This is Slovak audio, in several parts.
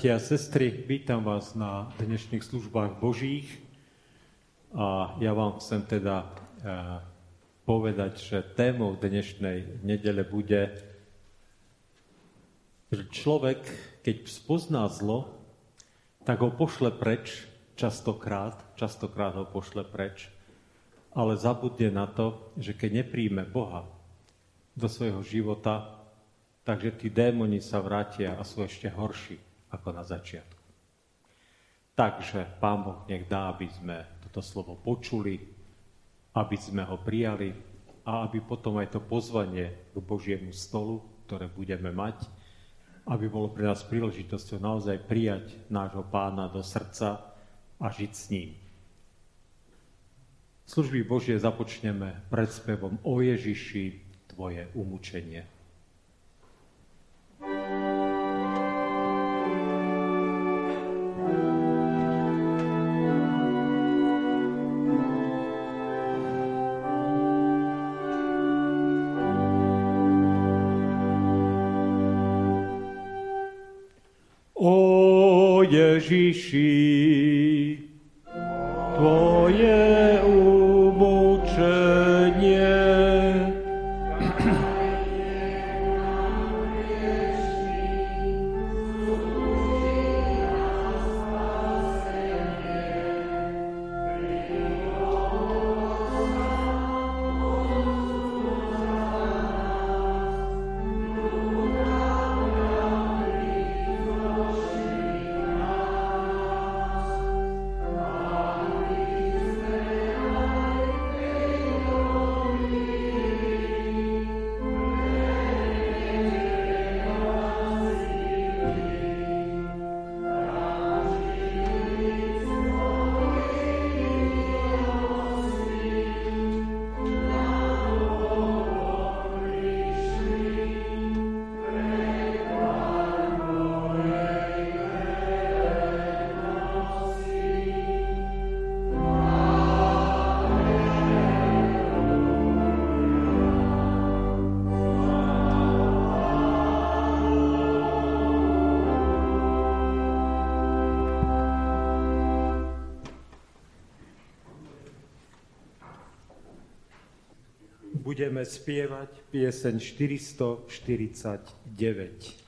Bratia a sestry, vítam vás na dnešných službách Božích a ja vám chcem teda uh, povedať, že témou dnešnej nedele bude, že človek, keď spozná zlo, tak ho pošle preč častokrát, častokrát ho pošle preč, ale zabudne na to, že keď nepríjme Boha do svojho života, takže tí démoni sa vrátia a sú ešte horší ako na začiatku. Takže Pán Boh nech dá, aby sme toto slovo počuli, aby sme ho prijali a aby potom aj to pozvanie k Božiemu stolu, ktoré budeme mať, aby bolo pre nás príležitosťou naozaj prijať nášho pána do srdca a žiť s ním. Služby Božie započneme predspevom o Ježiši, Tvoje umúčenie. Ježiši, budeme spievať pieseň 449.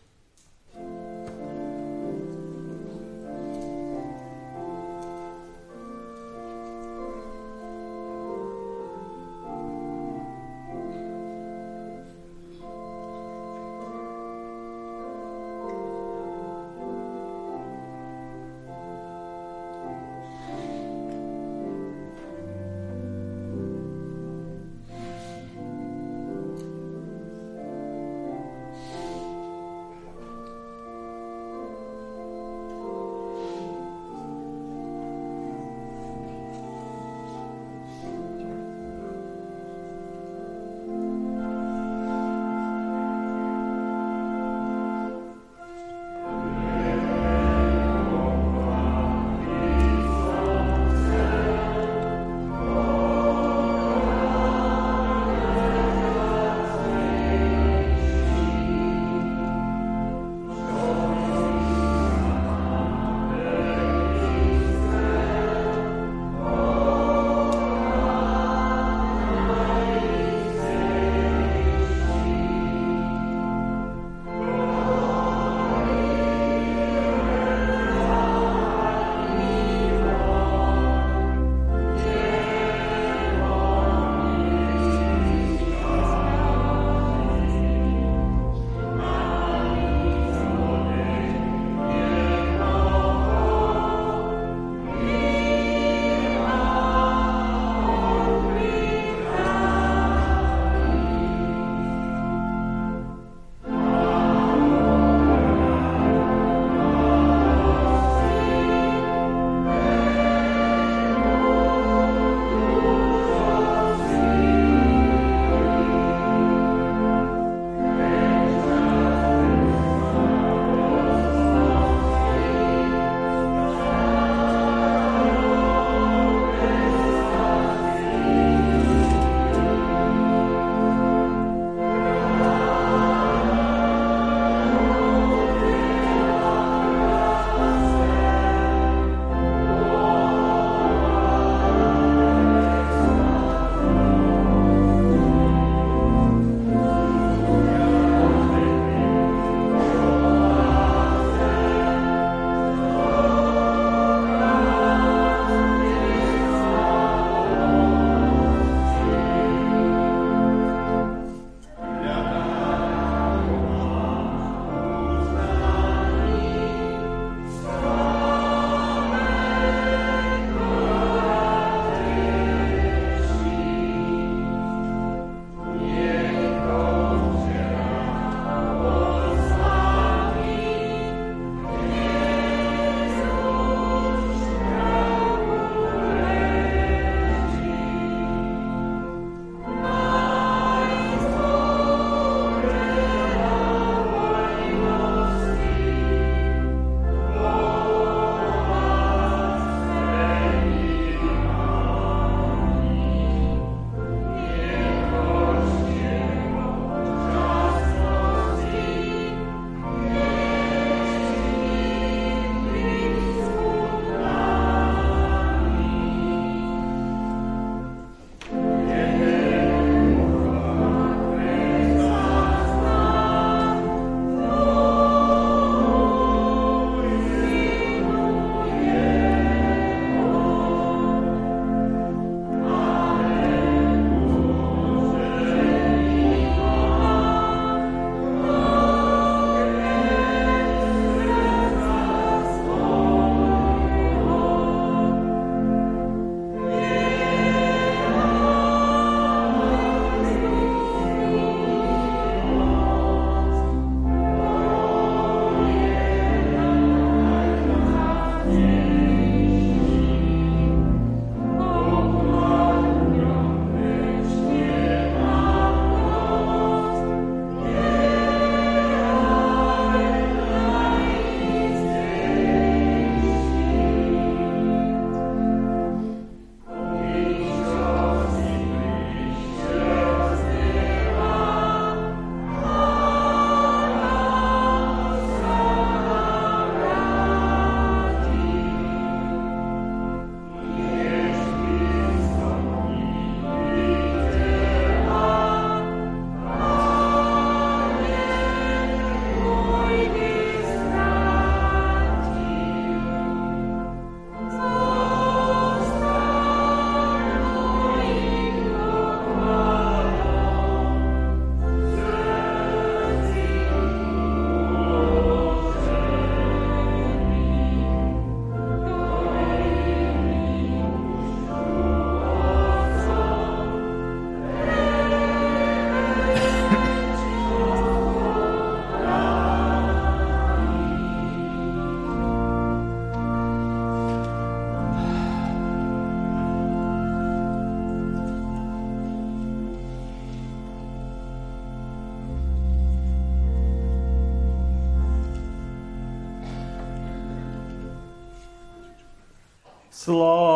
Slow.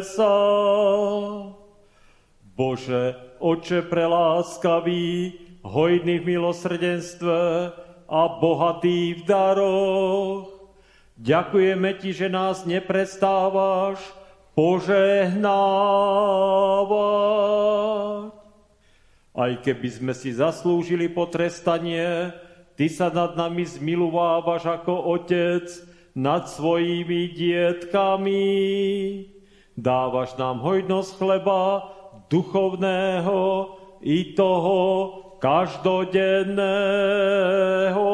Sa. Bože, Oče preláskavý, hojný v milosrdenstve a bohatý v daroch, ďakujeme Ti, že nás neprestávaš požehnávať. Aj keby sme si zaslúžili potrestanie, Ty sa nad nami zmiluvávaš ako otec nad svojimi dietkami. Dávaš nám hojnosť chleba duchovného i toho každodenného.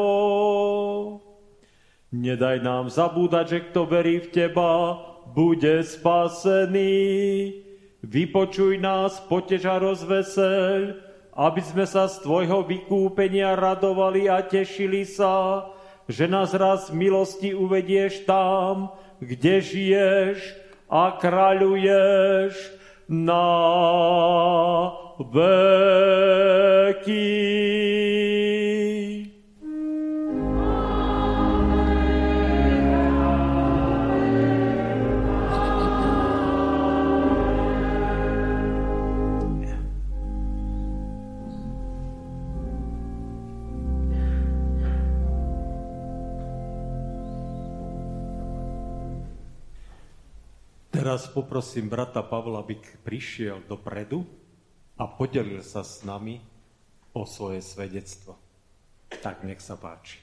Nedaj nám zabúdať, že kto verí v Teba, bude spasený. Vypočuj nás, potež a rozveseľ, aby sme sa z Tvojho vykúpenia radovali a tešili sa, že nás raz v milosti uvedieš tam, kde žiješ a kráľuješ na veky. Teraz poprosím brata Pavla, aby prišiel dopredu a podelil sa s nami o svoje svedectvo. Tak nech sa páči.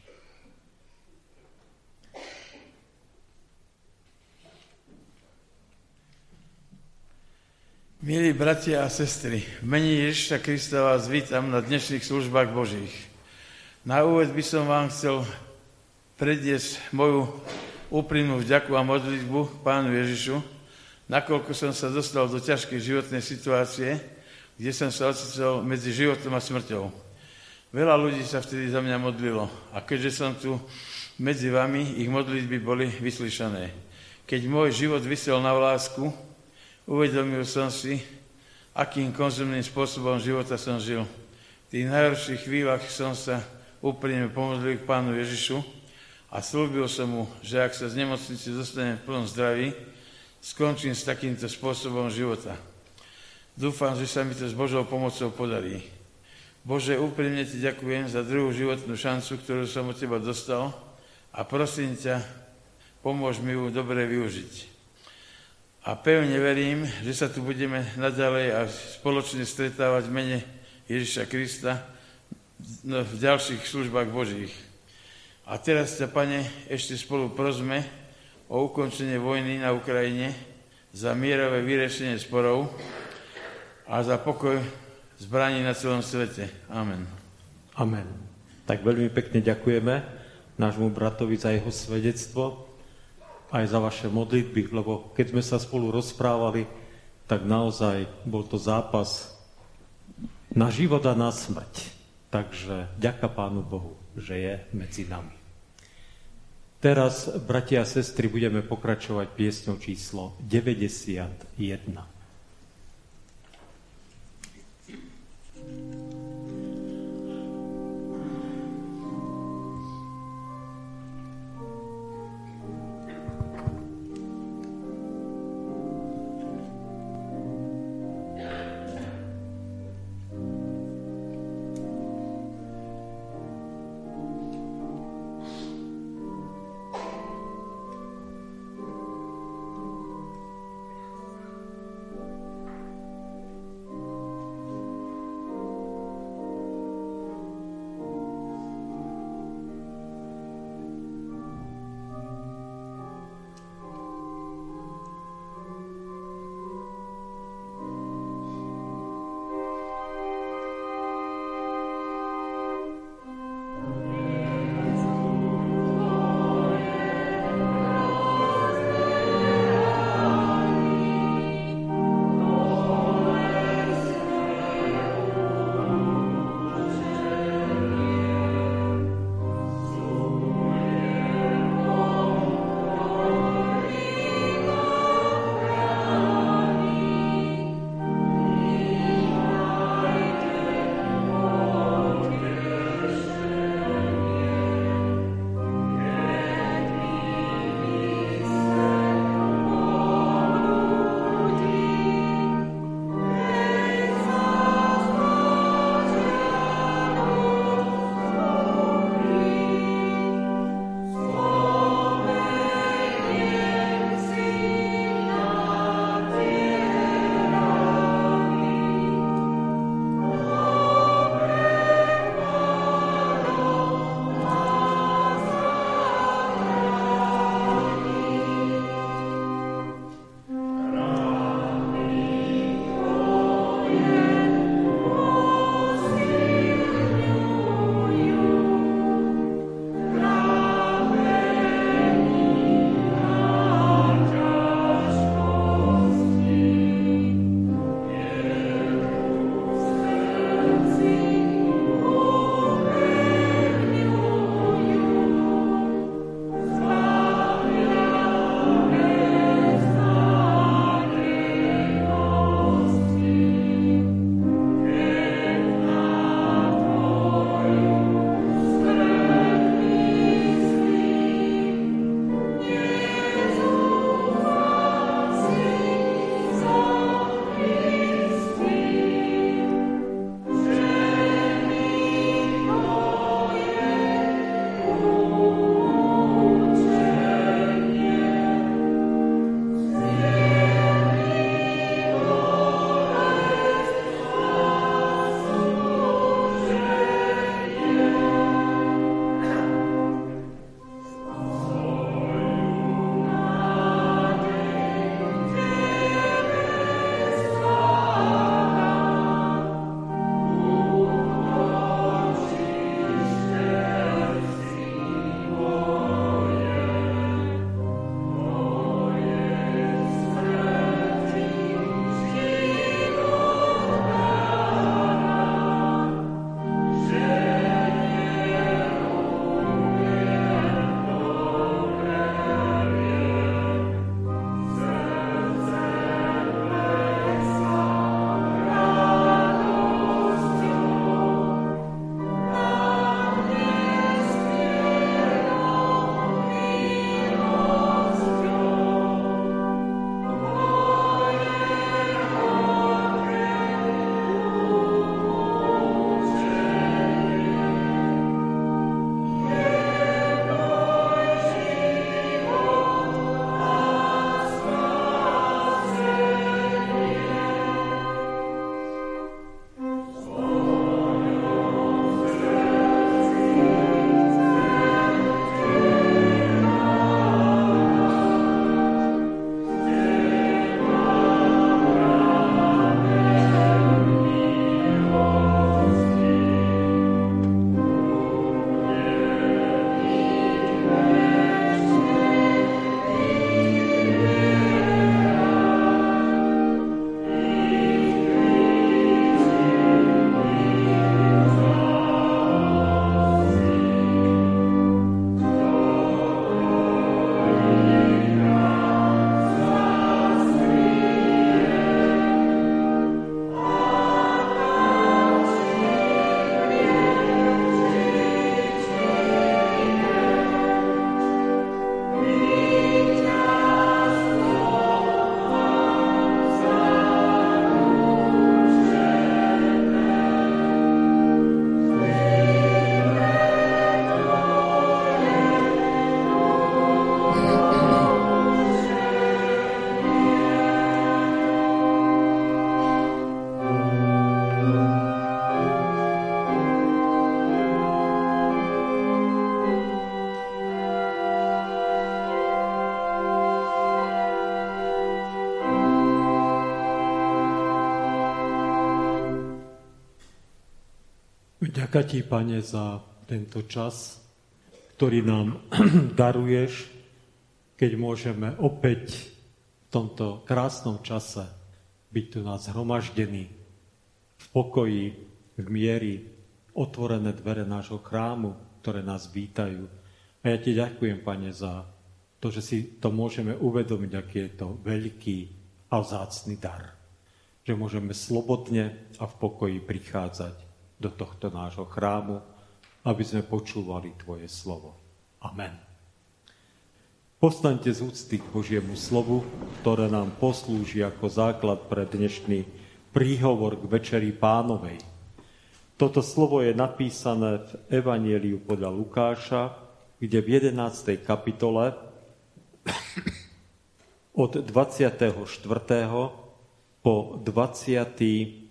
Milí bratia a sestry, v mene Ježiša Krista vás vítam na dnešných službách Božích. Na úvod by som vám chcel predniesť moju úprimnú vďaku a modlitbu Pánu Ježišu, nakoľko som sa dostal do ťažkej životnej situácie, kde som sa ocitol medzi životom a smrťou. Veľa ľudí sa vtedy za mňa modlilo a keďže som tu medzi vami, ich modlitby boli vyslyšané. Keď môj život vysel na vlásku, uvedomil som si, akým konzumným spôsobom života som žil. V tých najhorších chvíľach som sa úprimne pomodlil k Pánu Ježišu a slúbil som mu, že ak sa z nemocnice dostanem v plnom zdraví, skončím s takýmto spôsobom života. Dúfam, že sa mi to s Božou pomocou podarí. Bože, úprimne Ti ďakujem za druhú životnú šancu, ktorú som od Teba dostal a prosím ťa, pomôž mi ju dobre využiť. A pevne verím, že sa tu budeme naďalej a spoločne stretávať v mene Ježiša Krista v ďalších službách Božích. A teraz ťa, Pane, ešte spolu prosme, o ukončenie vojny na Ukrajine, za mierové vyriešenie sporov a za pokoj zbraní na celom svete. Amen. Amen. Tak veľmi pekne ďakujeme nášmu bratovi za jeho svedectvo, aj za vaše modlitby, lebo keď sme sa spolu rozprávali, tak naozaj bol to zápas na život a na smrť. Takže ďaká Pánu Bohu, že je medzi nami. Teraz, bratia a sestry, budeme pokračovať piesňou číslo 91. Ďakujem ti, Pane, za tento čas, ktorý nám daruješ, keď môžeme opäť v tomto krásnom čase byť tu nás zhromaždení v pokoji, v miery, otvorené dvere nášho chrámu, ktoré nás vítajú. A ja ti ďakujem, Pane, za to, že si to môžeme uvedomiť, aký je to veľký a vzácný dar. Že môžeme slobodne a v pokoji prichádzať do tohto nášho chrámu, aby sme počúvali Tvoje slovo. Amen. Postaňte z úcty k Božiemu slovu, ktoré nám poslúži ako základ pre dnešný príhovor k Večeri pánovej. Toto slovo je napísané v Evanieliu podľa Lukáša, kde v 11. kapitole od 24. po 20.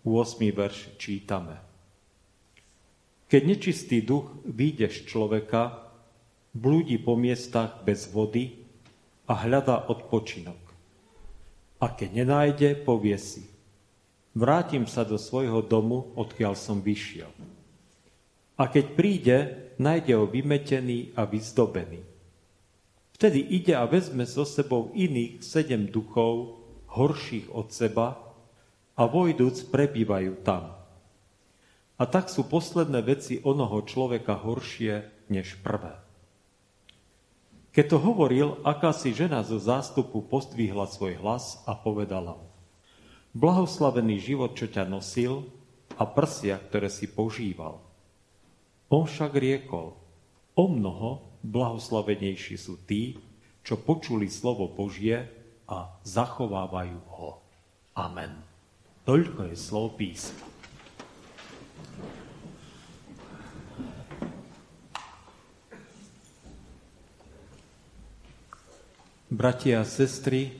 8. verš čítame. Keď nečistý duch vyjde z človeka, blúdi po miestach bez vody a hľadá odpočinok. A keď nenájde, povie si, vrátim sa do svojho domu, odkiaľ som vyšiel. A keď príde, nájde ho vymetený a vyzdobený. Vtedy ide a vezme so sebou iných sedem duchov, horších od seba, a vojdúc prebývajú tam. A tak sú posledné veci onoho človeka horšie než prvé. Keď to hovoril, akási žena zo zástupu postvihla svoj hlas a povedala mu, blahoslavený život, čo ťa nosil a prsia, ktoré si požíval. On však riekol, o mnoho blahoslavenejší sú tí, čo počuli slovo Božie a zachovávajú ho. Amen. Toľko je slov písma. Bratia a sestry,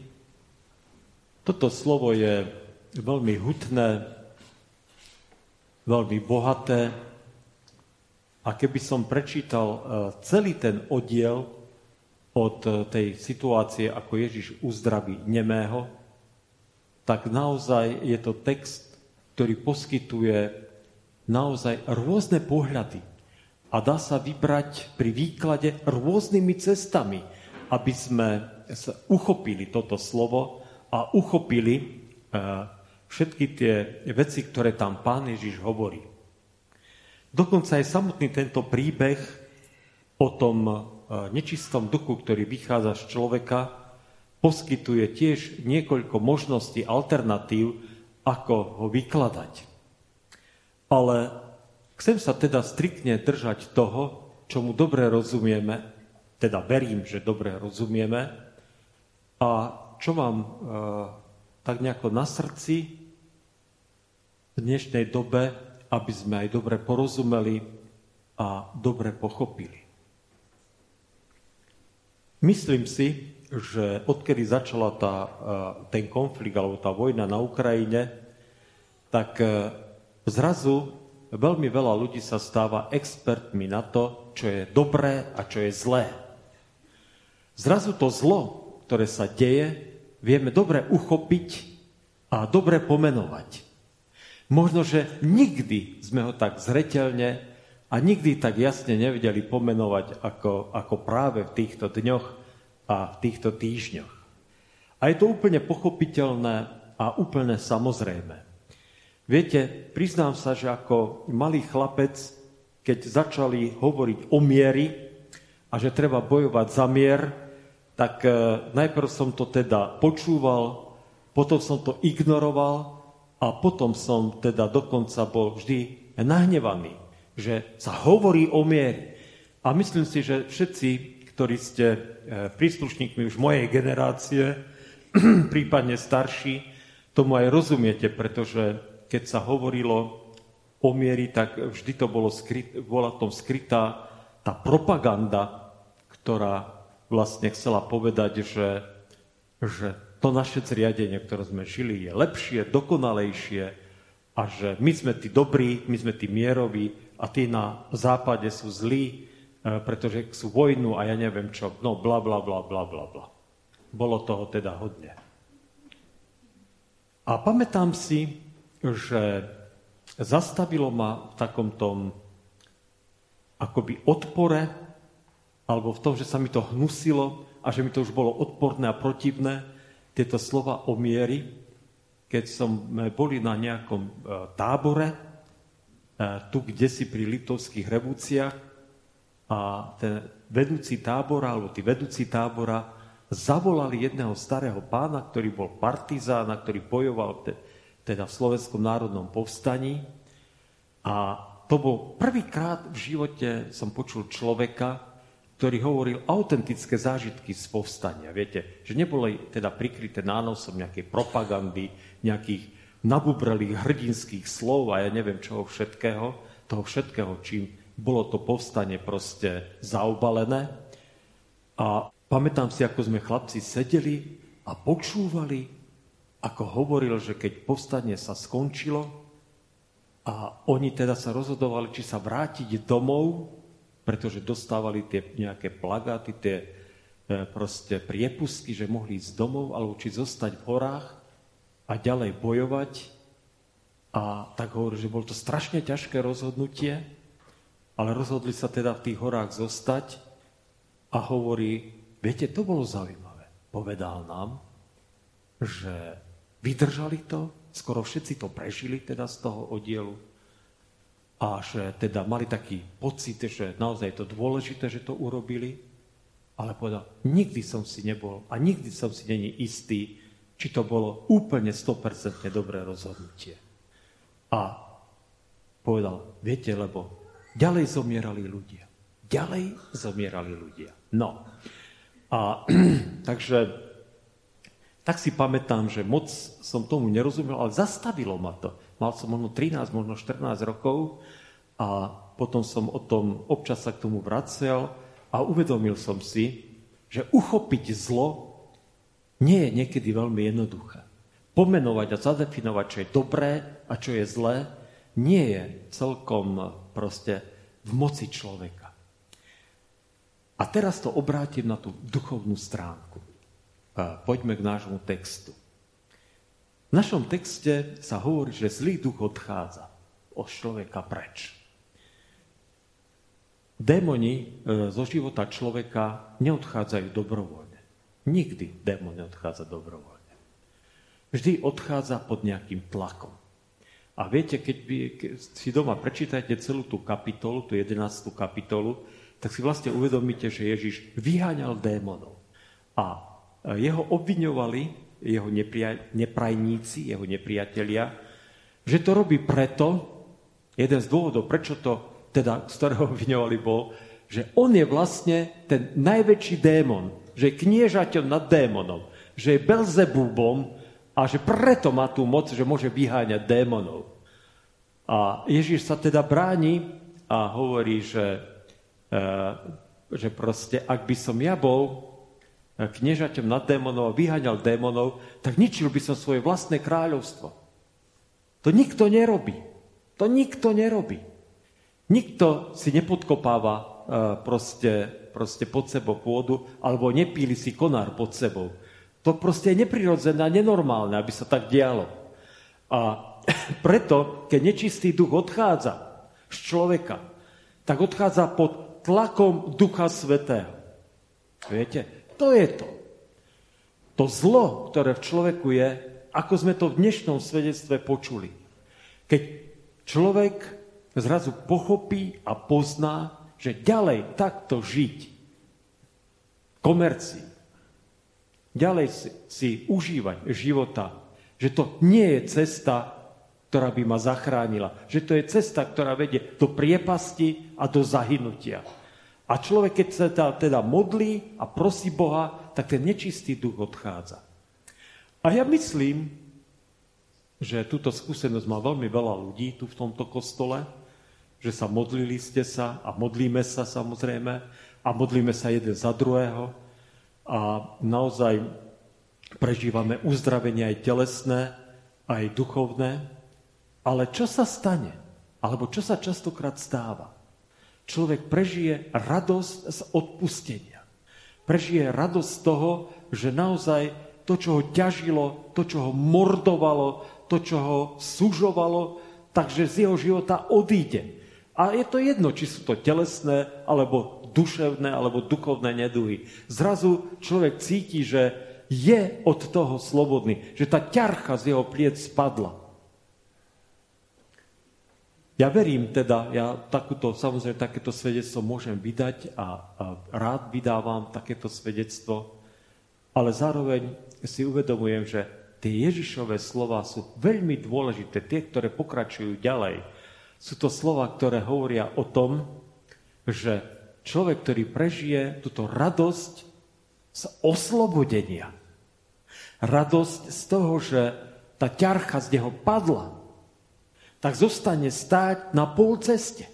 toto slovo je veľmi hutné, veľmi bohaté a keby som prečítal e, celý ten oddiel od e, tej situácie, ako Ježiš uzdraví nemého, tak naozaj je to text, ktorý poskytuje naozaj rôzne pohľady. A dá sa vybrať pri výklade rôznymi cestami, aby sme sa uchopili toto slovo a uchopili e, všetky tie veci, ktoré tam pán Ježiš hovorí. Dokonca aj samotný tento príbeh o tom e, nečistom duchu, ktorý vychádza z človeka, poskytuje tiež niekoľko možností, alternatív, ako ho vykladať. Ale chcem sa teda striktne držať toho, čomu dobre rozumieme, teda verím, že dobre rozumieme, a čo mám e, tak nejako na srdci v dnešnej dobe, aby sme aj dobre porozumeli a dobre pochopili. Myslím si, že odkedy začala tá, e, ten konflikt alebo tá vojna na Ukrajine, tak e, zrazu veľmi veľa ľudí sa stáva expertmi na to, čo je dobré a čo je zlé. Zrazu to zlo, ktoré sa deje, vieme dobre uchopiť a dobre pomenovať. Možno, že nikdy sme ho tak zretelne a nikdy tak jasne nevedeli pomenovať ako, ako práve v týchto dňoch, a v týchto týždňoch. A je to úplne pochopiteľné a úplne samozrejme. Viete, priznám sa, že ako malý chlapec, keď začali hovoriť o miery a že treba bojovať za mier, tak e, najprv som to teda počúval, potom som to ignoroval a potom som teda dokonca bol vždy nahnevaný, že sa hovorí o miery. A myslím si, že všetci ktorí ste e, príslušníkmi už mojej generácie, prípadne starší, tomu aj rozumiete, pretože keď sa hovorilo o miery, tak vždy to bolo skryt, bola tom skrytá tá propaganda, ktorá vlastne chcela povedať, že, že to naše zriadenie, ktoré sme žili, je lepšie, dokonalejšie a že my sme tí dobrí, my sme tí mieroví a tí na západe sú zlí pretože sú vojnu a ja neviem čo, no bla bla bla bla bla bla. Bolo toho teda hodne. A pamätám si, že zastavilo ma v takom tom akoby odpore, alebo v tom, že sa mi to hnusilo a že mi to už bolo odporné a protivné, tieto slova o miery, keď sme boli na nejakom e, tábore, tu kde si pri Litovských Rebúciach a ten vedúci tábora, alebo tí vedúci tábora zavolali jedného starého pána, ktorý bol partizán, ktorý bojoval teda v Slovenskom národnom povstaní. A to bol prvýkrát v živote, som počul človeka, ktorý hovoril autentické zážitky z povstania. Viete, že neboli teda prikryté nánosom nejakej propagandy, nejakých nabubrelých hrdinských slov a ja neviem čoho všetkého, toho všetkého, čím bolo to povstanie proste zaobalené. A pamätám si, ako sme chlapci sedeli a počúvali ako hovoril, že keď povstanie sa skončilo a oni teda sa rozhodovali, či sa vrátiť domov, pretože dostávali tie nejaké plagáty, tie e, proste priepustky, že mohli ísť domov, alebo či zostať v horách a ďalej bojovať. A tak hovorí, že bolo to strašne ťažké rozhodnutie, ale rozhodli sa teda v tých horách zostať a hovorí, viete, to bolo zaujímavé. Povedal nám, že Vydržali to, skoro všetci to prežili teda z toho oddielu a že teda mali taký pocit, že naozaj je to dôležité, že to urobili, ale povedal, nikdy som si nebol a nikdy som si není istý, či to bolo úplne 100% dobré rozhodnutie. A povedal, viete, lebo ďalej zomierali ľudia. Ďalej zomierali ľudia. No. A takže tak si pamätám, že moc som tomu nerozumel, ale zastavilo ma to. Mal som možno 13, možno 14 rokov a potom som o tom občas sa k tomu vracel a uvedomil som si, že uchopiť zlo nie je niekedy veľmi jednoduché. Pomenovať a zadefinovať, čo je dobré a čo je zlé, nie je celkom proste v moci človeka. A teraz to obrátim na tú duchovnú stránku poďme k nášmu textu. V našom texte sa hovorí, že zlý duch odchádza od človeka preč. Démoni e, zo života človeka neodchádzajú dobrovoľne. Nikdy démon neodchádza dobrovoľne. Vždy odchádza pod nejakým tlakom. A viete, keď, by, keď si doma prečítate celú tú kapitolu, tú 11. kapitolu, tak si vlastne uvedomíte, že Ježiš vyháňal démonov. A jeho obviňovali jeho nepria- neprajníci, jeho nepriatelia, že to robí preto, jeden z dôvodov, prečo to, teda, z ktorého obviňovali, bol, že on je vlastne ten najväčší démon, že je kniežaťom nad démonom, že je Belzebubom a že preto má tú moc, že môže vyháňať démonov. A Ježíš sa teda bráni a hovorí, že, e, že proste, ak by som ja bol kniežaťom nad démonov a vyháňal démonov, tak ničil by som svoje vlastné kráľovstvo. To nikto nerobí. To nikto nerobí. Nikto si nepodkopáva uh, proste, proste pod sebou pôdu alebo nepíli si konár pod sebou. To proste je neprirodzené a nenormálne, aby sa tak dialo. A preto, keď nečistý duch odchádza z človeka, tak odchádza pod tlakom Ducha Svetého. Viete? To je to. To zlo, ktoré v človeku je, ako sme to v dnešnom svedectve počuli. Keď človek zrazu pochopí a pozná, že ďalej takto žiť, komercii, ďalej si, si užívať života, že to nie je cesta, ktorá by ma zachránila. Že to je cesta, ktorá vedie do priepasti a do zahynutia. A človek, keď sa teda, modlí a prosí Boha, tak ten nečistý duch odchádza. A ja myslím, že túto skúsenosť má veľmi veľa ľudí tu v tomto kostole, že sa modlili ste sa a modlíme sa samozrejme a modlíme sa jeden za druhého a naozaj prežívame uzdravenie aj telesné, aj duchovné. Ale čo sa stane? Alebo čo sa častokrát stáva? človek prežije radosť z odpustenia. Prežije radosť z toho, že naozaj to, čo ho ťažilo, to, čo ho mordovalo, to, čo ho sužovalo, takže z jeho života odíde. A je to jedno, či sú to telesné, alebo duševné, alebo duchovné neduhy. Zrazu človek cíti, že je od toho slobodný, že tá ťarcha z jeho pliec spadla. Ja verím teda, ja takúto, samozrejme takéto svedectvo môžem vydať a, a rád vydávam takéto svedectvo, ale zároveň si uvedomujem, že tie Ježišové slova sú veľmi dôležité, tie, ktoré pokračujú ďalej. Sú to slova, ktoré hovoria o tom, že človek, ktorý prežije túto radosť z oslobodenia, radosť z toho, že tá ťarcha z neho padla, tak zostane stáť na pol ceste.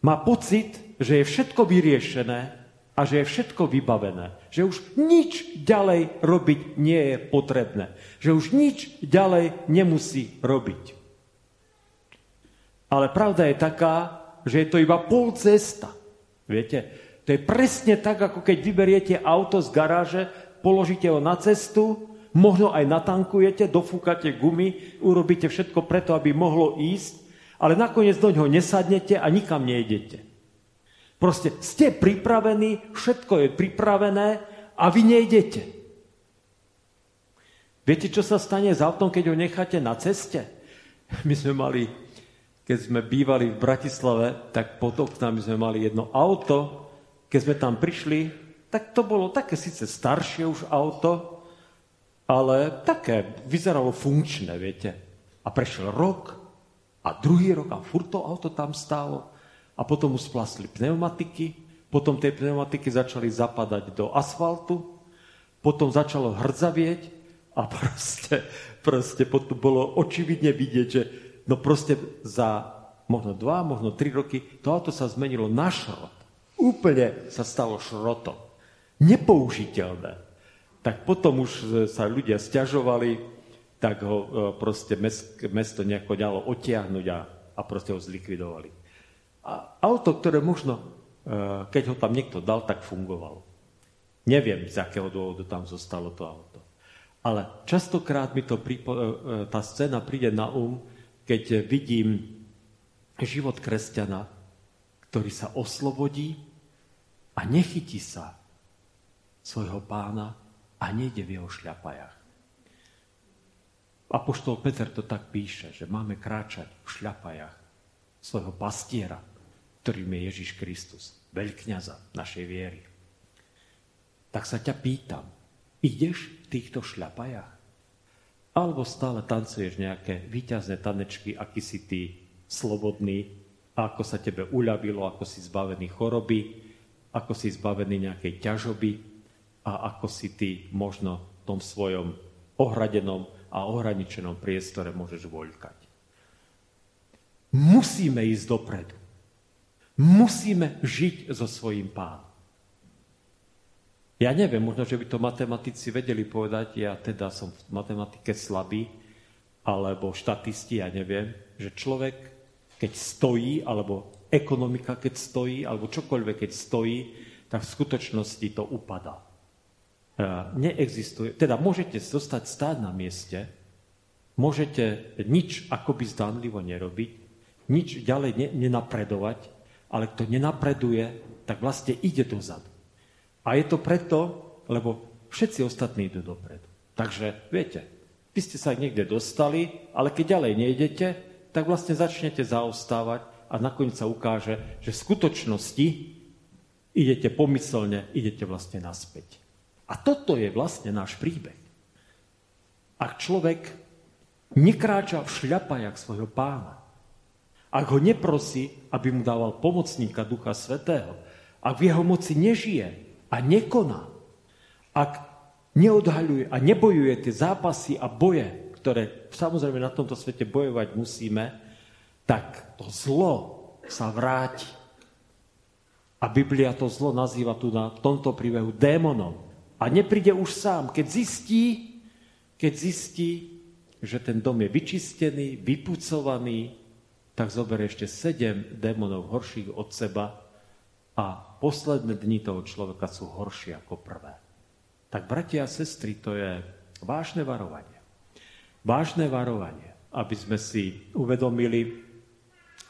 Má pocit, že je všetko vyriešené a že je všetko vybavené. Že už nič ďalej robiť nie je potrebné. Že už nič ďalej nemusí robiť. Ale pravda je taká, že je to iba pol cesta. Viete, to je presne tak, ako keď vyberiete auto z garáže, položíte ho na cestu Možno aj natankujete, dofúkate gumy, urobíte všetko preto, aby mohlo ísť, ale nakoniec do ňoho nesadnete a nikam nejdete. Proste ste pripravení, všetko je pripravené a vy nejdete. Viete, čo sa stane s autom, keď ho necháte na ceste? My sme mali, keď sme bývali v Bratislave, tak pod oknami sme mali jedno auto. Keď sme tam prišli, tak to bolo také síce staršie už auto, ale také vyzeralo funkčné, viete. A prešiel rok a druhý rok a furt to auto tam stálo a potom mu splasli pneumatiky, potom tie pneumatiky začali zapadať do asfaltu, potom začalo hrdzavieť a proste, proste potom bolo očividne vidieť, že no proste za možno dva, možno tri roky to auto sa zmenilo na šrot. Úplne sa stalo šrotom. Nepoužiteľné tak potom už sa ľudia stiažovali, tak ho e, proste mesto nejako dalo otiahnuť a, a proste ho zlikvidovali. A auto, ktoré možno, e, keď ho tam niekto dal, tak fungovalo. Neviem, z akého dôvodu tam zostalo to auto. Ale častokrát mi to pripo- e, tá scéna príde na um, keď vidím život kresťana, ktorý sa oslobodí a nechytí sa svojho pána, a nejde v jeho šľapajach. Apoštol Peter to tak píše, že máme kráčať v šľapajach svojho pastiera, ktorým je Ježiš Kristus, veľkňaza našej viery. Tak sa ťa pýtam, ideš v týchto šľapajach? Alebo stále tancuješ nejaké výťazné tanečky, aký si ty slobodný, ako sa tebe uľavilo, ako si zbavený choroby, ako si zbavený nejakej ťažoby, a ako si ty možno v tom svojom ohradenom a ohraničenom priestore môžeš voľkať. Musíme ísť dopredu. Musíme žiť so svojím pánom. Ja neviem, možno, že by to matematici vedeli povedať, ja teda som v matematike slabý, alebo štatisti, ja neviem, že človek, keď stojí, alebo ekonomika, keď stojí, alebo čokoľvek, keď stojí, tak v skutočnosti to upadá. Neexistuje. Teda môžete zostať stáť na mieste, môžete nič akoby zdánlivo nerobiť, nič ďalej ne, nenapredovať, ale kto nenapreduje, tak vlastne ide dozadu. A je to preto, lebo všetci ostatní idú dopredu. Takže viete, vy ste sa niekde dostali, ale keď ďalej nejdete, tak vlastne začnete zaostávať a nakoniec sa ukáže, že v skutočnosti idete pomyselne, idete vlastne naspäť. A toto je vlastne náš príbeh. Ak človek nekráča v šľapajach svojho pána, ak ho neprosí, aby mu dával pomocníka Ducha Svetého, ak v jeho moci nežije a nekoná, ak neodhaľuje a nebojuje tie zápasy a boje, ktoré samozrejme na tomto svete bojovať musíme, tak to zlo sa vráti. A Biblia to zlo nazýva tu na tomto príbehu démonom. A nepríde už sám. Keď zistí, keď zistí, že ten dom je vyčistený, vypucovaný, tak zoberie ešte sedem démonov horších od seba a posledné dni toho človeka sú horšie ako prvé. Tak bratia a sestry, to je vážne varovanie. Vážne varovanie. aby sme si uvedomili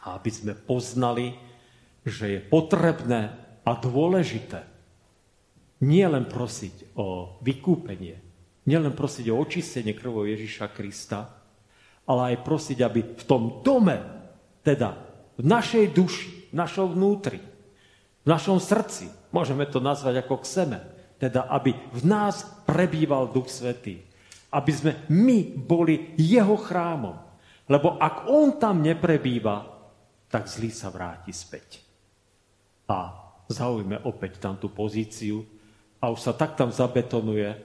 a aby sme poznali, že je potrebné a dôležité nie len prosiť o vykúpenie, nie len prosiť o očistenie krvou Ježiša Krista, ale aj prosiť, aby v tom dome, teda v našej duši, v našom vnútri, v našom srdci, môžeme to nazvať ako kseme, teda aby v nás prebýval Duch Svetý. Aby sme my boli jeho chrámom. Lebo ak on tam neprebýva, tak zlý sa vráti späť. A zaujme opäť tam tú pozíciu a už sa tak tam zabetonuje,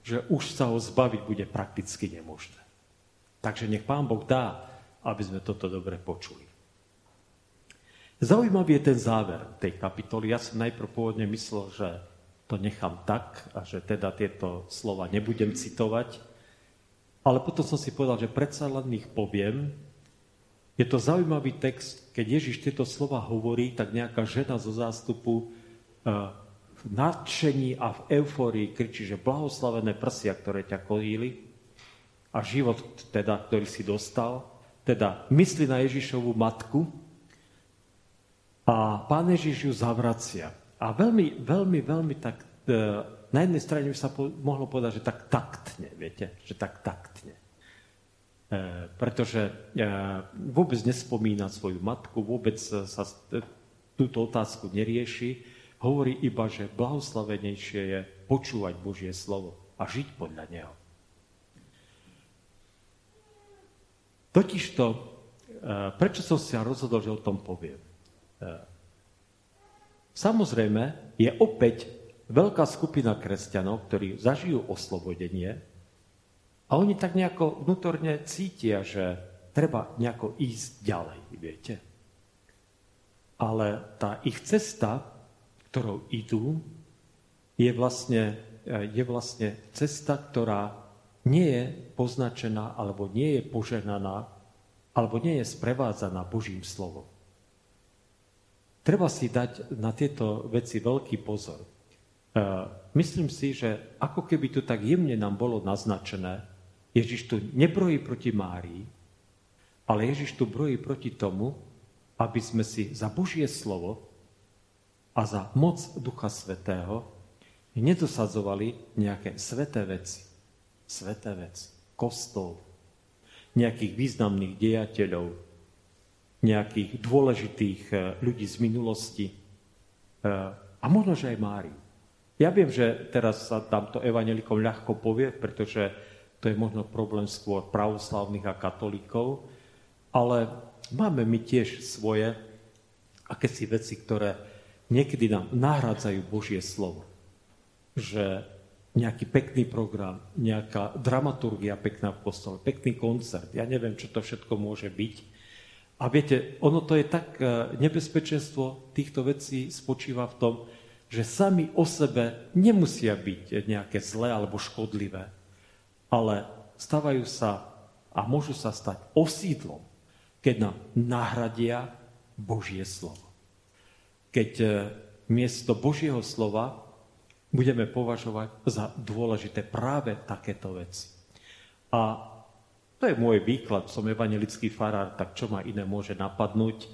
že už sa ho zbaviť bude prakticky nemožné. Takže nech Pán Boh dá, aby sme toto dobre počuli. Zaujímavý je ten záver tej kapitoly. Ja som najprv pôvodne myslel, že to nechám tak a že teda tieto slova nebudem citovať, ale potom som si povedal, že predsa len ich poviem. Je to zaujímavý text, keď Ježiš tieto slova hovorí, tak nejaká žena zo zástupu eh, v nadšení a v eufórii kričí, že blahoslavené prsia, ktoré ťa kojili, a život, teda, ktorý si dostal, teda myslí na Ježišovu matku a pán Ježiš ju zavracia. A veľmi, veľmi, veľmi tak, e, na jednej strane by sa po, mohlo povedať, že tak taktne, viete, že tak taktne. E, pretože e, vôbec nespomína svoju matku, vôbec sa e, túto otázku nerieši, hovorí iba, že blahoslavenejšie je počúvať Božie slovo a žiť podľa neho. Totižto, e, prečo som sa rozhodol, že o tom poviem? E, samozrejme, je opäť veľká skupina kresťanov, ktorí zažijú oslobodenie a oni tak nejako vnútorne cítia, že treba nejako ísť ďalej, viete. Ale tá ich cesta, ktorou idú, je vlastne, e, je vlastne cesta, ktorá nie je poznačená alebo nie je poženaná alebo nie je sprevádzaná Božím slovom. Treba si dať na tieto veci veľký pozor. E, myslím si, že ako keby tu tak jemne nám bolo naznačené, Ježiš tu nebrojí proti Márii, ale Ježiš tu brojí proti tomu, aby sme si za Božie slovo a za moc Ducha Svetého nedosadzovali nejaké sveté veci. Sveté vec, kostol, nejakých významných dejateľov, nejakých dôležitých eh, ľudí z minulosti. Eh, a možno, že aj Máriu. Ja viem, že teraz sa tam to evanelikom ľahko povie, pretože to je možno problém skôr pravoslavných a katolíkov, ale máme my tiež svoje akési veci, ktoré niekedy nám nahrádzajú Božie slovo. Že nejaký pekný program, nejaká dramaturgia pekná v kostole, pekný koncert, ja neviem, čo to všetko môže byť. A viete, ono to je tak, e, nebezpečenstvo týchto vecí spočíva v tom, že sami o sebe nemusia byť nejaké zlé alebo škodlivé, ale stávajú sa a môžu sa stať osídlom, keď nám nahradia Božie slovo. Keď e, miesto Božieho slova budeme považovať za dôležité práve takéto veci. A to je môj výklad, som evangelický farár, tak čo ma iné môže napadnúť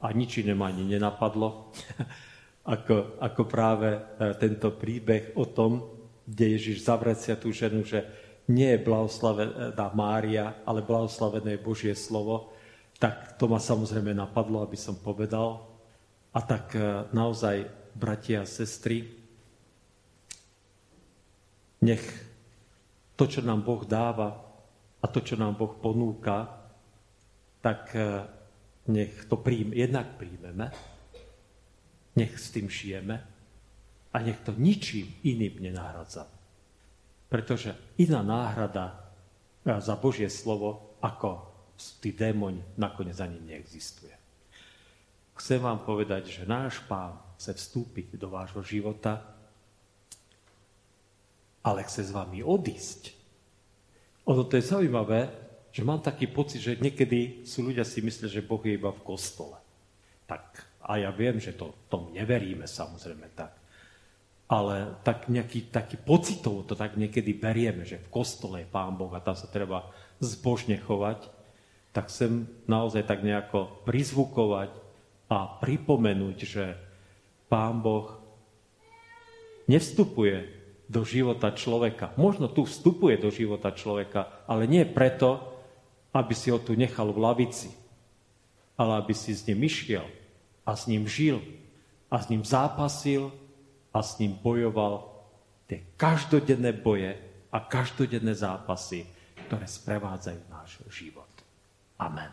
a nič iné ma ani nenapadlo, ako, ako práve e, tento príbeh o tom, kde Ježiš zavracia tú ženu, že nie je blahoslavená Mária, ale blahoslavené je Božie slovo, tak to ma samozrejme napadlo, aby som povedal. A tak e, naozaj, bratia a sestry, nech to, čo nám Boh dáva a to, čo nám Boh ponúka, tak eh, nech to príjme, jednak príjmeme, nech s tým žijeme a nech to ničím iným nenahradza. Pretože iná náhrada eh, za Božie slovo ako tí démoni nakoniec ani neexistuje. Chcem vám povedať, že náš pán chce vstúpiť do vášho života ale chce s vami odísť. Ono to je zaujímavé, že mám taký pocit, že niekedy sú ľudia si myslia, že Boh je iba v kostole. Tak, a ja viem, že to tom neveríme samozrejme tak. Ale tak nejaký taký pocitov to tak niekedy berieme, že v kostole je Pán Boh a tam sa treba zbožne chovať. tak chcem naozaj tak nejako prizvukovať a pripomenúť, že Pán Boh nevstupuje do života človeka. Možno tu vstupuje do života človeka, ale nie preto, aby si ho tu nechal v lavici, ale aby si s ním išiel a s ním žil a s ním zápasil a s ním bojoval tie každodenné boje a každodenné zápasy, ktoré sprevádzajú náš život. Amen.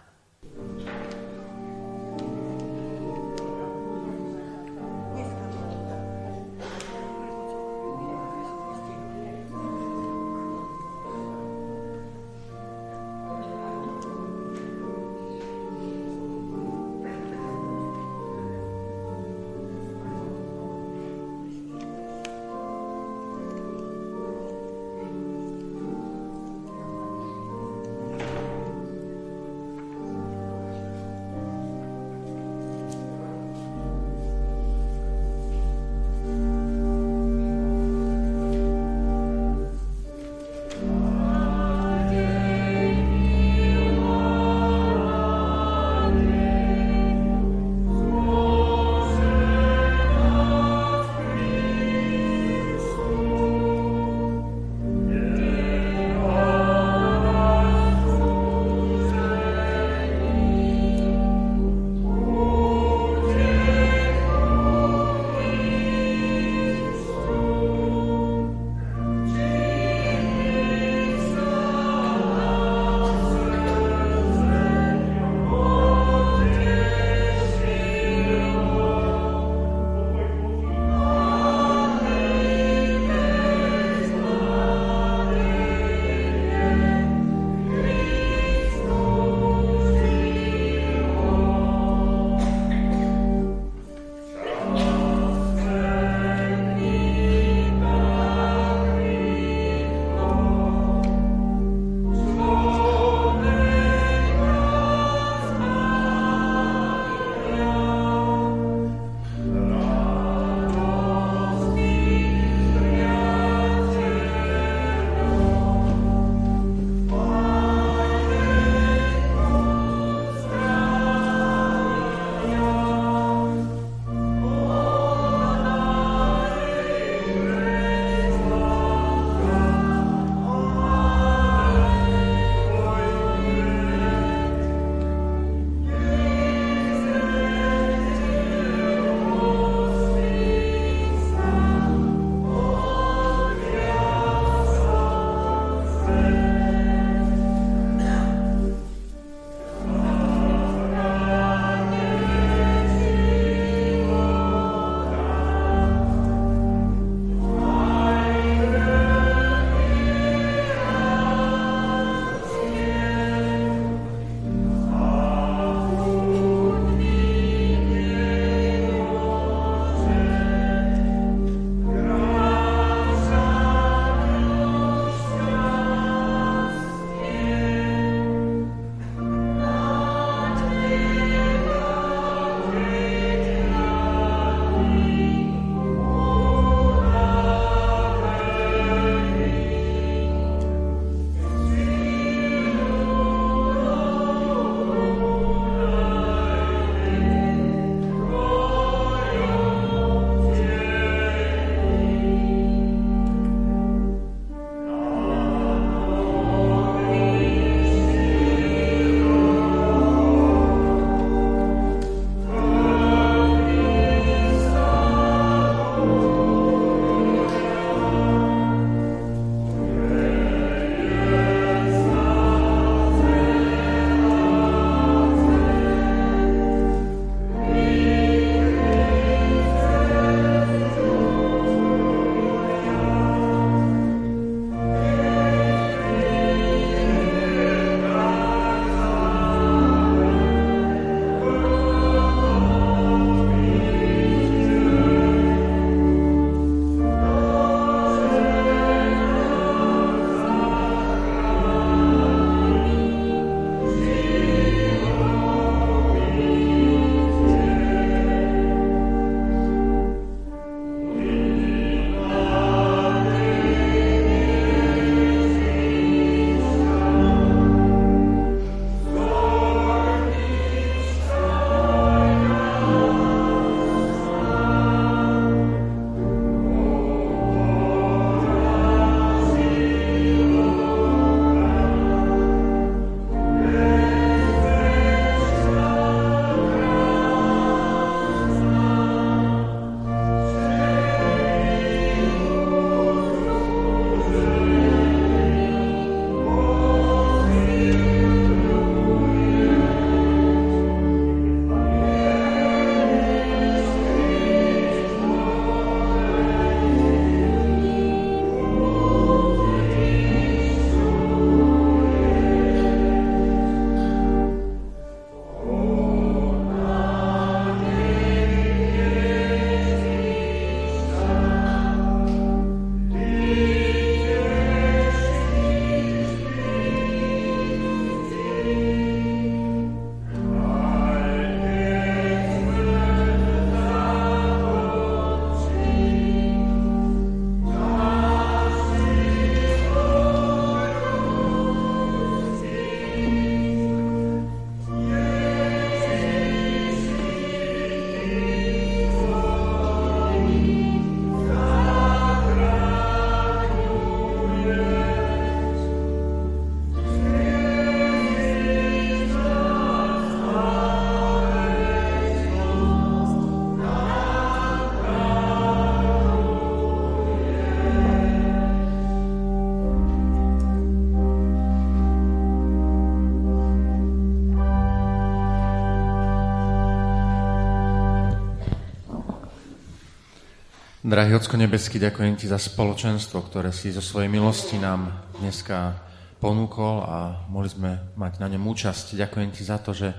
Drahý Ocko nebeský, ďakujem Ti za spoločenstvo, ktoré si zo svojej milosti nám dneska ponúkol a mohli sme mať na ňom účasť. Ďakujem Ti za to, že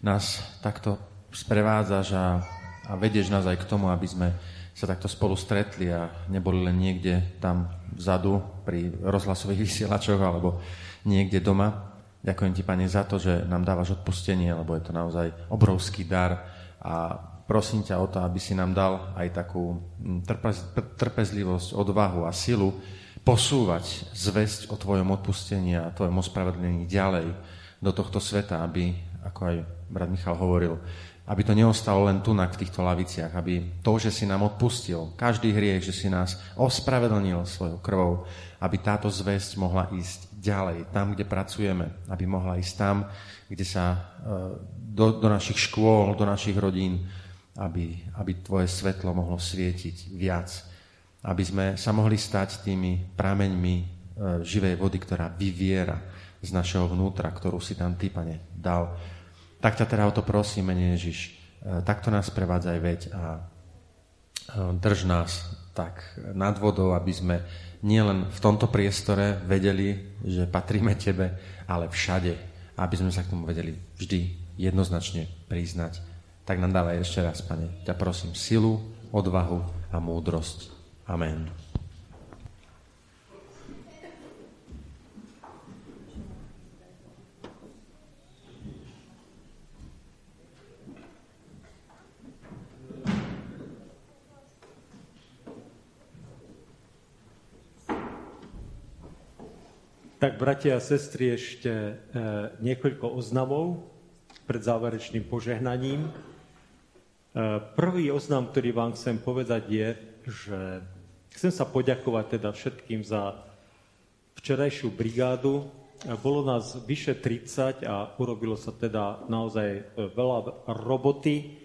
nás takto sprevádzaš a, a vedieš nás aj k tomu, aby sme sa takto spolu stretli a neboli len niekde tam vzadu pri rozhlasových vysielačoch alebo niekde doma. Ďakujem Ti, Pane, za to, že nám dávaš odpustenie, lebo je to naozaj obrovský dar a prosím ťa o to, aby si nám dal aj takú mm, trpezlivosť, odvahu a silu posúvať zväzť o tvojom odpustení a tvojom ospravedlení ďalej do tohto sveta, aby, ako aj brat Michal hovoril, aby to neostalo len tu v týchto laviciach, aby to, že si nám odpustil každý hriech, že si nás ospravedlnil svojou krvou, aby táto zväzť mohla ísť ďalej, tam, kde pracujeme, aby mohla ísť tam, kde sa e, do, do našich škôl, do našich rodín, aby, aby tvoje svetlo mohlo svietiť viac. Aby sme sa mohli stať tými prameňmi e, živej vody, ktorá vyviera z našeho vnútra, ktorú si tam ty, pane, dal. Tak ťa teda o to prosím, mene Ježiš. E, takto nás prevádzaj veď a e, drž nás tak nad vodou, aby sme nielen v tomto priestore vedeli, že patríme tebe, ale všade, aby sme sa k tomu vedeli vždy jednoznačne priznať tak nám dávaj ešte raz, Pane. Ťa prosím silu, odvahu a múdrosť. Amen. Tak, bratia a sestry, ešte e, niekoľko oznamov pred záverečným požehnaním. E, prvý oznam, ktorý vám chcem povedať je, že chcem sa poďakovať teda všetkým za včerajšiu brigádu. E, bolo nás vyše 30 a urobilo sa teda naozaj e, veľa roboty.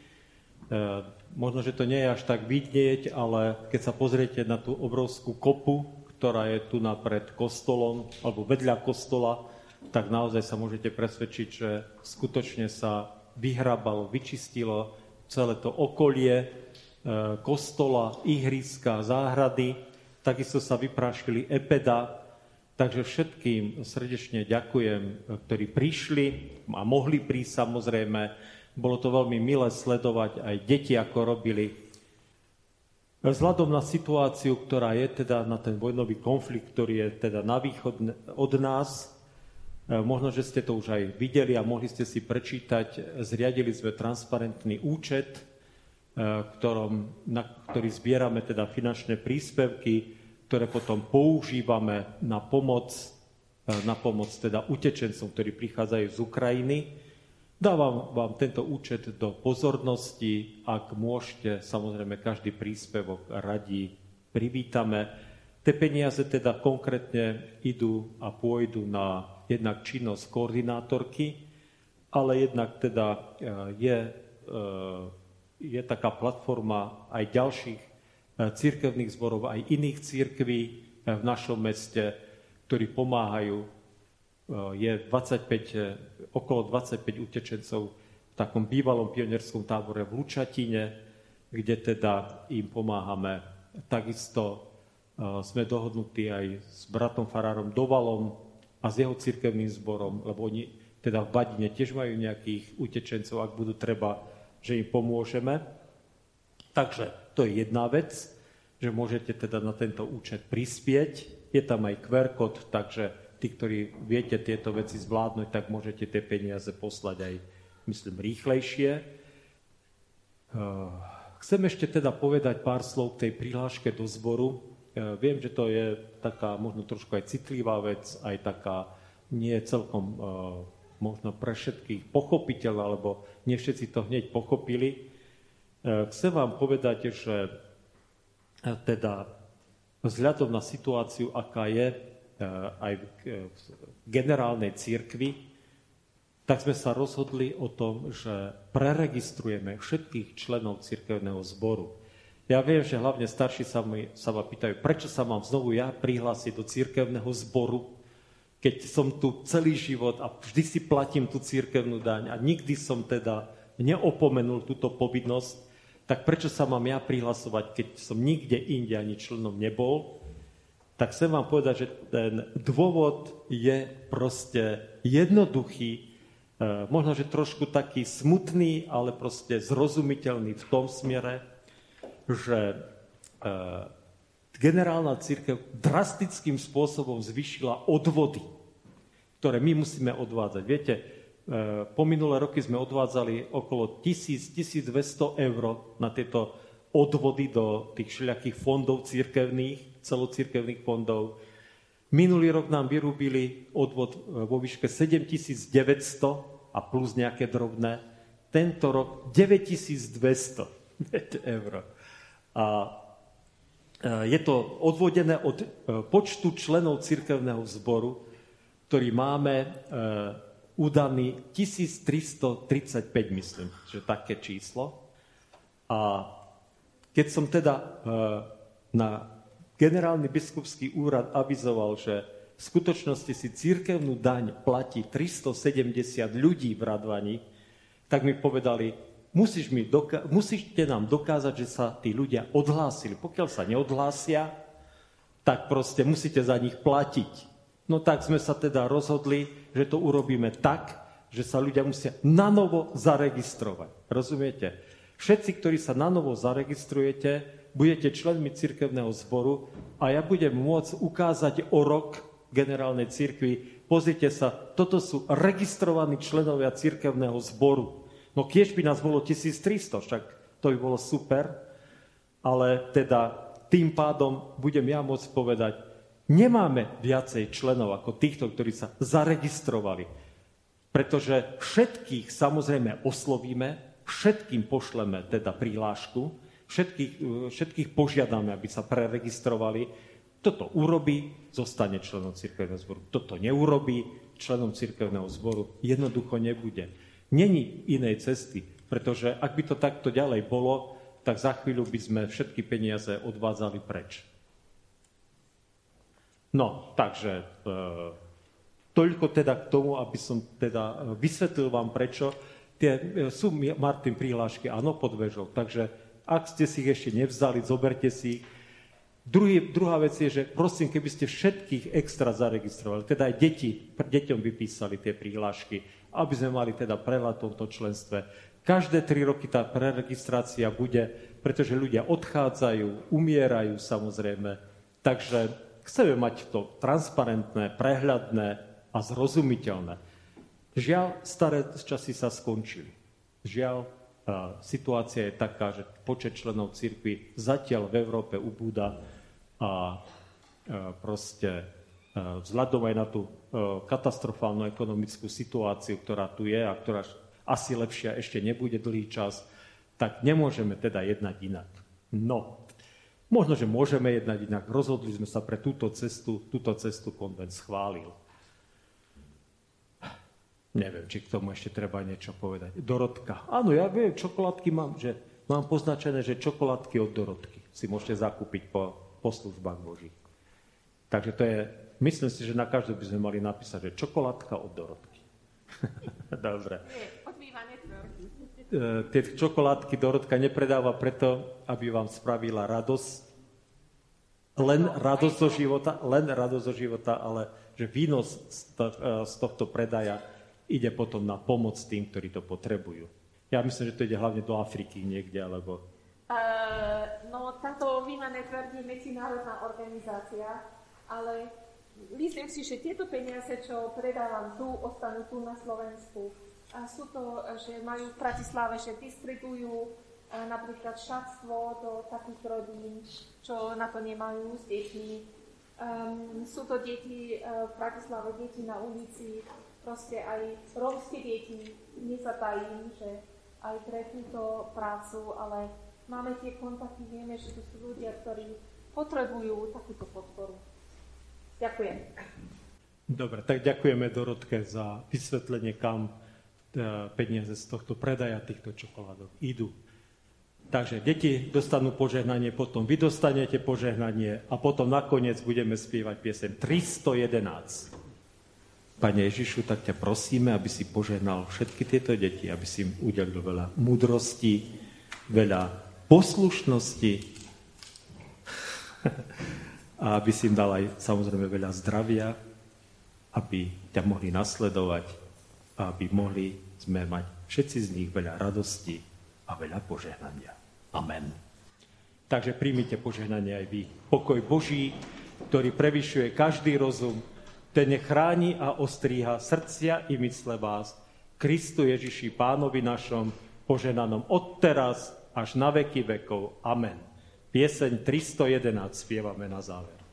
Možno, že to nie je až tak vidieť, ale keď sa pozriete na tú obrovskú kopu, ktorá je tu napred kostolom, alebo vedľa kostola, tak naozaj sa môžete presvedčiť, že skutočne sa vyhrabalo, vyčistilo celé to okolie e, kostola, ihriska, záhrady, takisto sa vyprášili epeda, takže všetkým srdečne ďakujem, ktorí prišli a mohli prísť samozrejme. Bolo to veľmi milé sledovať aj deti, ako robili. Vzhľadom na situáciu, ktorá je teda na ten vojnový konflikt, ktorý je teda na východ od nás, možno, že ste to už aj videli a mohli ste si prečítať. Zriadili sme transparentný účet, e, ktorom, na ktorý zbierame teda finančné príspevky, ktoré potom používame na pomoc, e, na pomoc teda utečencom, ktorí prichádzajú z Ukrajiny. Dávam vám tento účet do pozornosti, ak môžete, samozrejme každý príspevok radí privítame. Tie peniaze teda konkrétne idú a pôjdu na jednak činnosť koordinátorky, ale jednak teda e, je, e, je taká platforma aj ďalších e, církevných zborov, aj iných církví v našom meste, ktorí pomáhajú. Je 25, okolo 25 utečencov v takom bývalom pionierskom tábore v Lučatine, kde teda im pomáhame. Takisto sme dohodnutí aj s bratom Farárom Dovalom, a s jeho cirkevným zborom, lebo oni teda v Badine tiež majú nejakých utečencov, ak budú treba, že im pomôžeme. Takže to je jedna vec, že môžete teda na tento účet prispieť. Je tam aj QR kód, takže tí, ktorí viete tieto veci zvládnuť, tak môžete tie peniaze poslať aj, myslím, rýchlejšie. Chcem ešte teda povedať pár slov k tej prihláške do zboru. Viem, že to je taká možno trošku aj citlivá vec, aj taká nie celkom uh, možno pre všetkých pochopiteľná, alebo nie všetci to hneď pochopili. Uh, chcem vám povedať, že teda vzhľadom na situáciu, aká je aj v generálnej církvi, tak sme sa rozhodli o tom, že preregistrujeme všetkých členov církevného zboru. Ja viem, že hlavne starší sa, mi, sa ma pýtajú, prečo sa mám znovu ja prihlásiť do církevného zboru, keď som tu celý život a vždy si platím tú církevnú daň a nikdy som teda neopomenul túto povinnosť. tak prečo sa mám ja prihlasovať, keď som nikde inde ani členom nebol? Tak chcem vám povedať, že ten dôvod je proste jednoduchý, e, možno, že trošku taký smutný, ale proste zrozumiteľný v tom smere, že e, generálna církev drastickým spôsobom zvyšila odvody, ktoré my musíme odvádzať. Viete, E, po minulé roky sme odvádzali okolo 1000-1200 eur na tieto odvody do tých všelijakých fondov církevných, celocírkevných fondov. Minulý rok nám vyrúbili odvod e, vo výške 7900 a plus nejaké drobné. Tento rok 9200 eur. A e, je to odvodené od počtu členov církevného zboru, ktorý máme udaný 1335, myslím, že také číslo. A keď som teda e, na generálny biskupský úrad avizoval, že v skutočnosti si církevnú daň platí 370 ľudí v Radvani, tak mi povedali, musíš mi doka- musíte nám dokázať, že sa tí ľudia odhlásili. Pokiaľ sa neodhlásia, tak proste musíte za nich platiť. No tak sme sa teda rozhodli, že to urobíme tak, že sa ľudia musia nanovo zaregistrovať. Rozumiete? Všetci, ktorí sa nanovo zaregistrujete, budete členmi cirkevného zboru a ja budem môcť ukázať o rok generálnej cirkvi, pozrite sa, toto sú registrovaní členovia cirkevného zboru. No kiež by nás bolo 1300, však to by bolo super, ale teda tým pádom budem ja môcť povedať, Nemáme viacej členov ako týchto, ktorí sa zaregistrovali. Pretože všetkých samozrejme oslovíme, všetkým pošleme teda prihlášku, všetkých, všetkých požiadame, aby sa preregistrovali. Toto urobí, zostane členom cirkevného zboru. Toto neurobí, členom cirkevného zboru jednoducho nebude. Není inej cesty, pretože ak by to takto ďalej bolo, tak za chvíľu by sme všetky peniaze odvádzali preč. No, takže e, toľko teda k tomu, aby som teda e, vysvetlil vám prečo. Tie, e, sú, Martin, prihlášky, áno, pod vežou. Takže ak ste si ich ešte nevzali, zoberte si ich. Druhý, druhá vec je, že prosím, keby ste všetkých extra zaregistrovali, teda aj deti, deťom vypísali tie prihlášky, aby sme mali teda prehľad tomto členstve. Každé tri roky tá preregistrácia bude, pretože ľudia odchádzajú, umierajú samozrejme. Takže Chceme mať to transparentné, prehľadné a zrozumiteľné. Žiaľ, staré časy sa skončili. Žiaľ, situácia je taká, že počet členov cirkvi zatiaľ v Európe ubúda a proste vzhľadom aj na tú katastrofálnu ekonomickú situáciu, ktorá tu je a ktorá asi lepšia ešte nebude dlhý čas, tak nemôžeme teda jednať inak. No, Možno, že môžeme jednať inak. Rozhodli sme sa pre túto cestu, túto cestu konvent schválil. Neviem, či k tomu ešte treba niečo povedať. Dorotka. Áno, ja viem, čokoládky mám, že mám poznačené, že čokoládky od Dorotky si môžete zakúpiť po, po službách Boží. Takže to je, myslím si, že na každú by sme mali napísať, že čokoládka od Dorotky. Dobre. E, tie čokoládky Dorotka nepredáva preto, aby vám spravila radosť, len radosť zo života, len radosť zo života, ale že výnos z e, tohto predaja ide potom na pomoc tým, ktorí to potrebujú. Ja myslím, že to ide hlavne do Afriky niekde, alebo... Uh, no, táto výma netvrdí medzinárodná organizácia, ale myslím si, že tieto peniaze, čo predávam tu, ostanú tu na Slovensku a sú to, že majú v Bratislave, že distribujú e, napríklad šatstvo do takých rodín, čo na to nemajú s deťmi. Um, sú to deti uh, v Bratislave, deti na ulici, proste aj rómske deti, nezatajím, že aj pre túto prácu, ale máme tie kontakty, vieme, že to sú ľudia, ktorí potrebujú takúto podporu. Ďakujem. Dobre, tak ďakujeme Dorotke za vysvetlenie, kam E, peniaze z tohto predaja týchto čokoládok idú. Takže deti dostanú požehnanie, potom vy dostanete požehnanie a potom nakoniec budeme spievať piesem 311. Pane Ježišu, tak ťa prosíme, aby si požehnal všetky tieto deti, aby si im udelil veľa múdrosti, veľa poslušnosti a aby si im dal aj samozrejme veľa zdravia, aby ťa mohli nasledovať a aby mohli sme mať všetci z nich veľa radosti a veľa požehnania. Amen. Takže príjmite požehnanie aj vy. Pokoj Boží, ktorý prevyšuje každý rozum, ten nechráni a ostríha srdcia i mysle vás. Kristu Ježiši, pánovi našom, poženanom od teraz až na veky vekov. Amen. Pieseň 311 spievame na záver.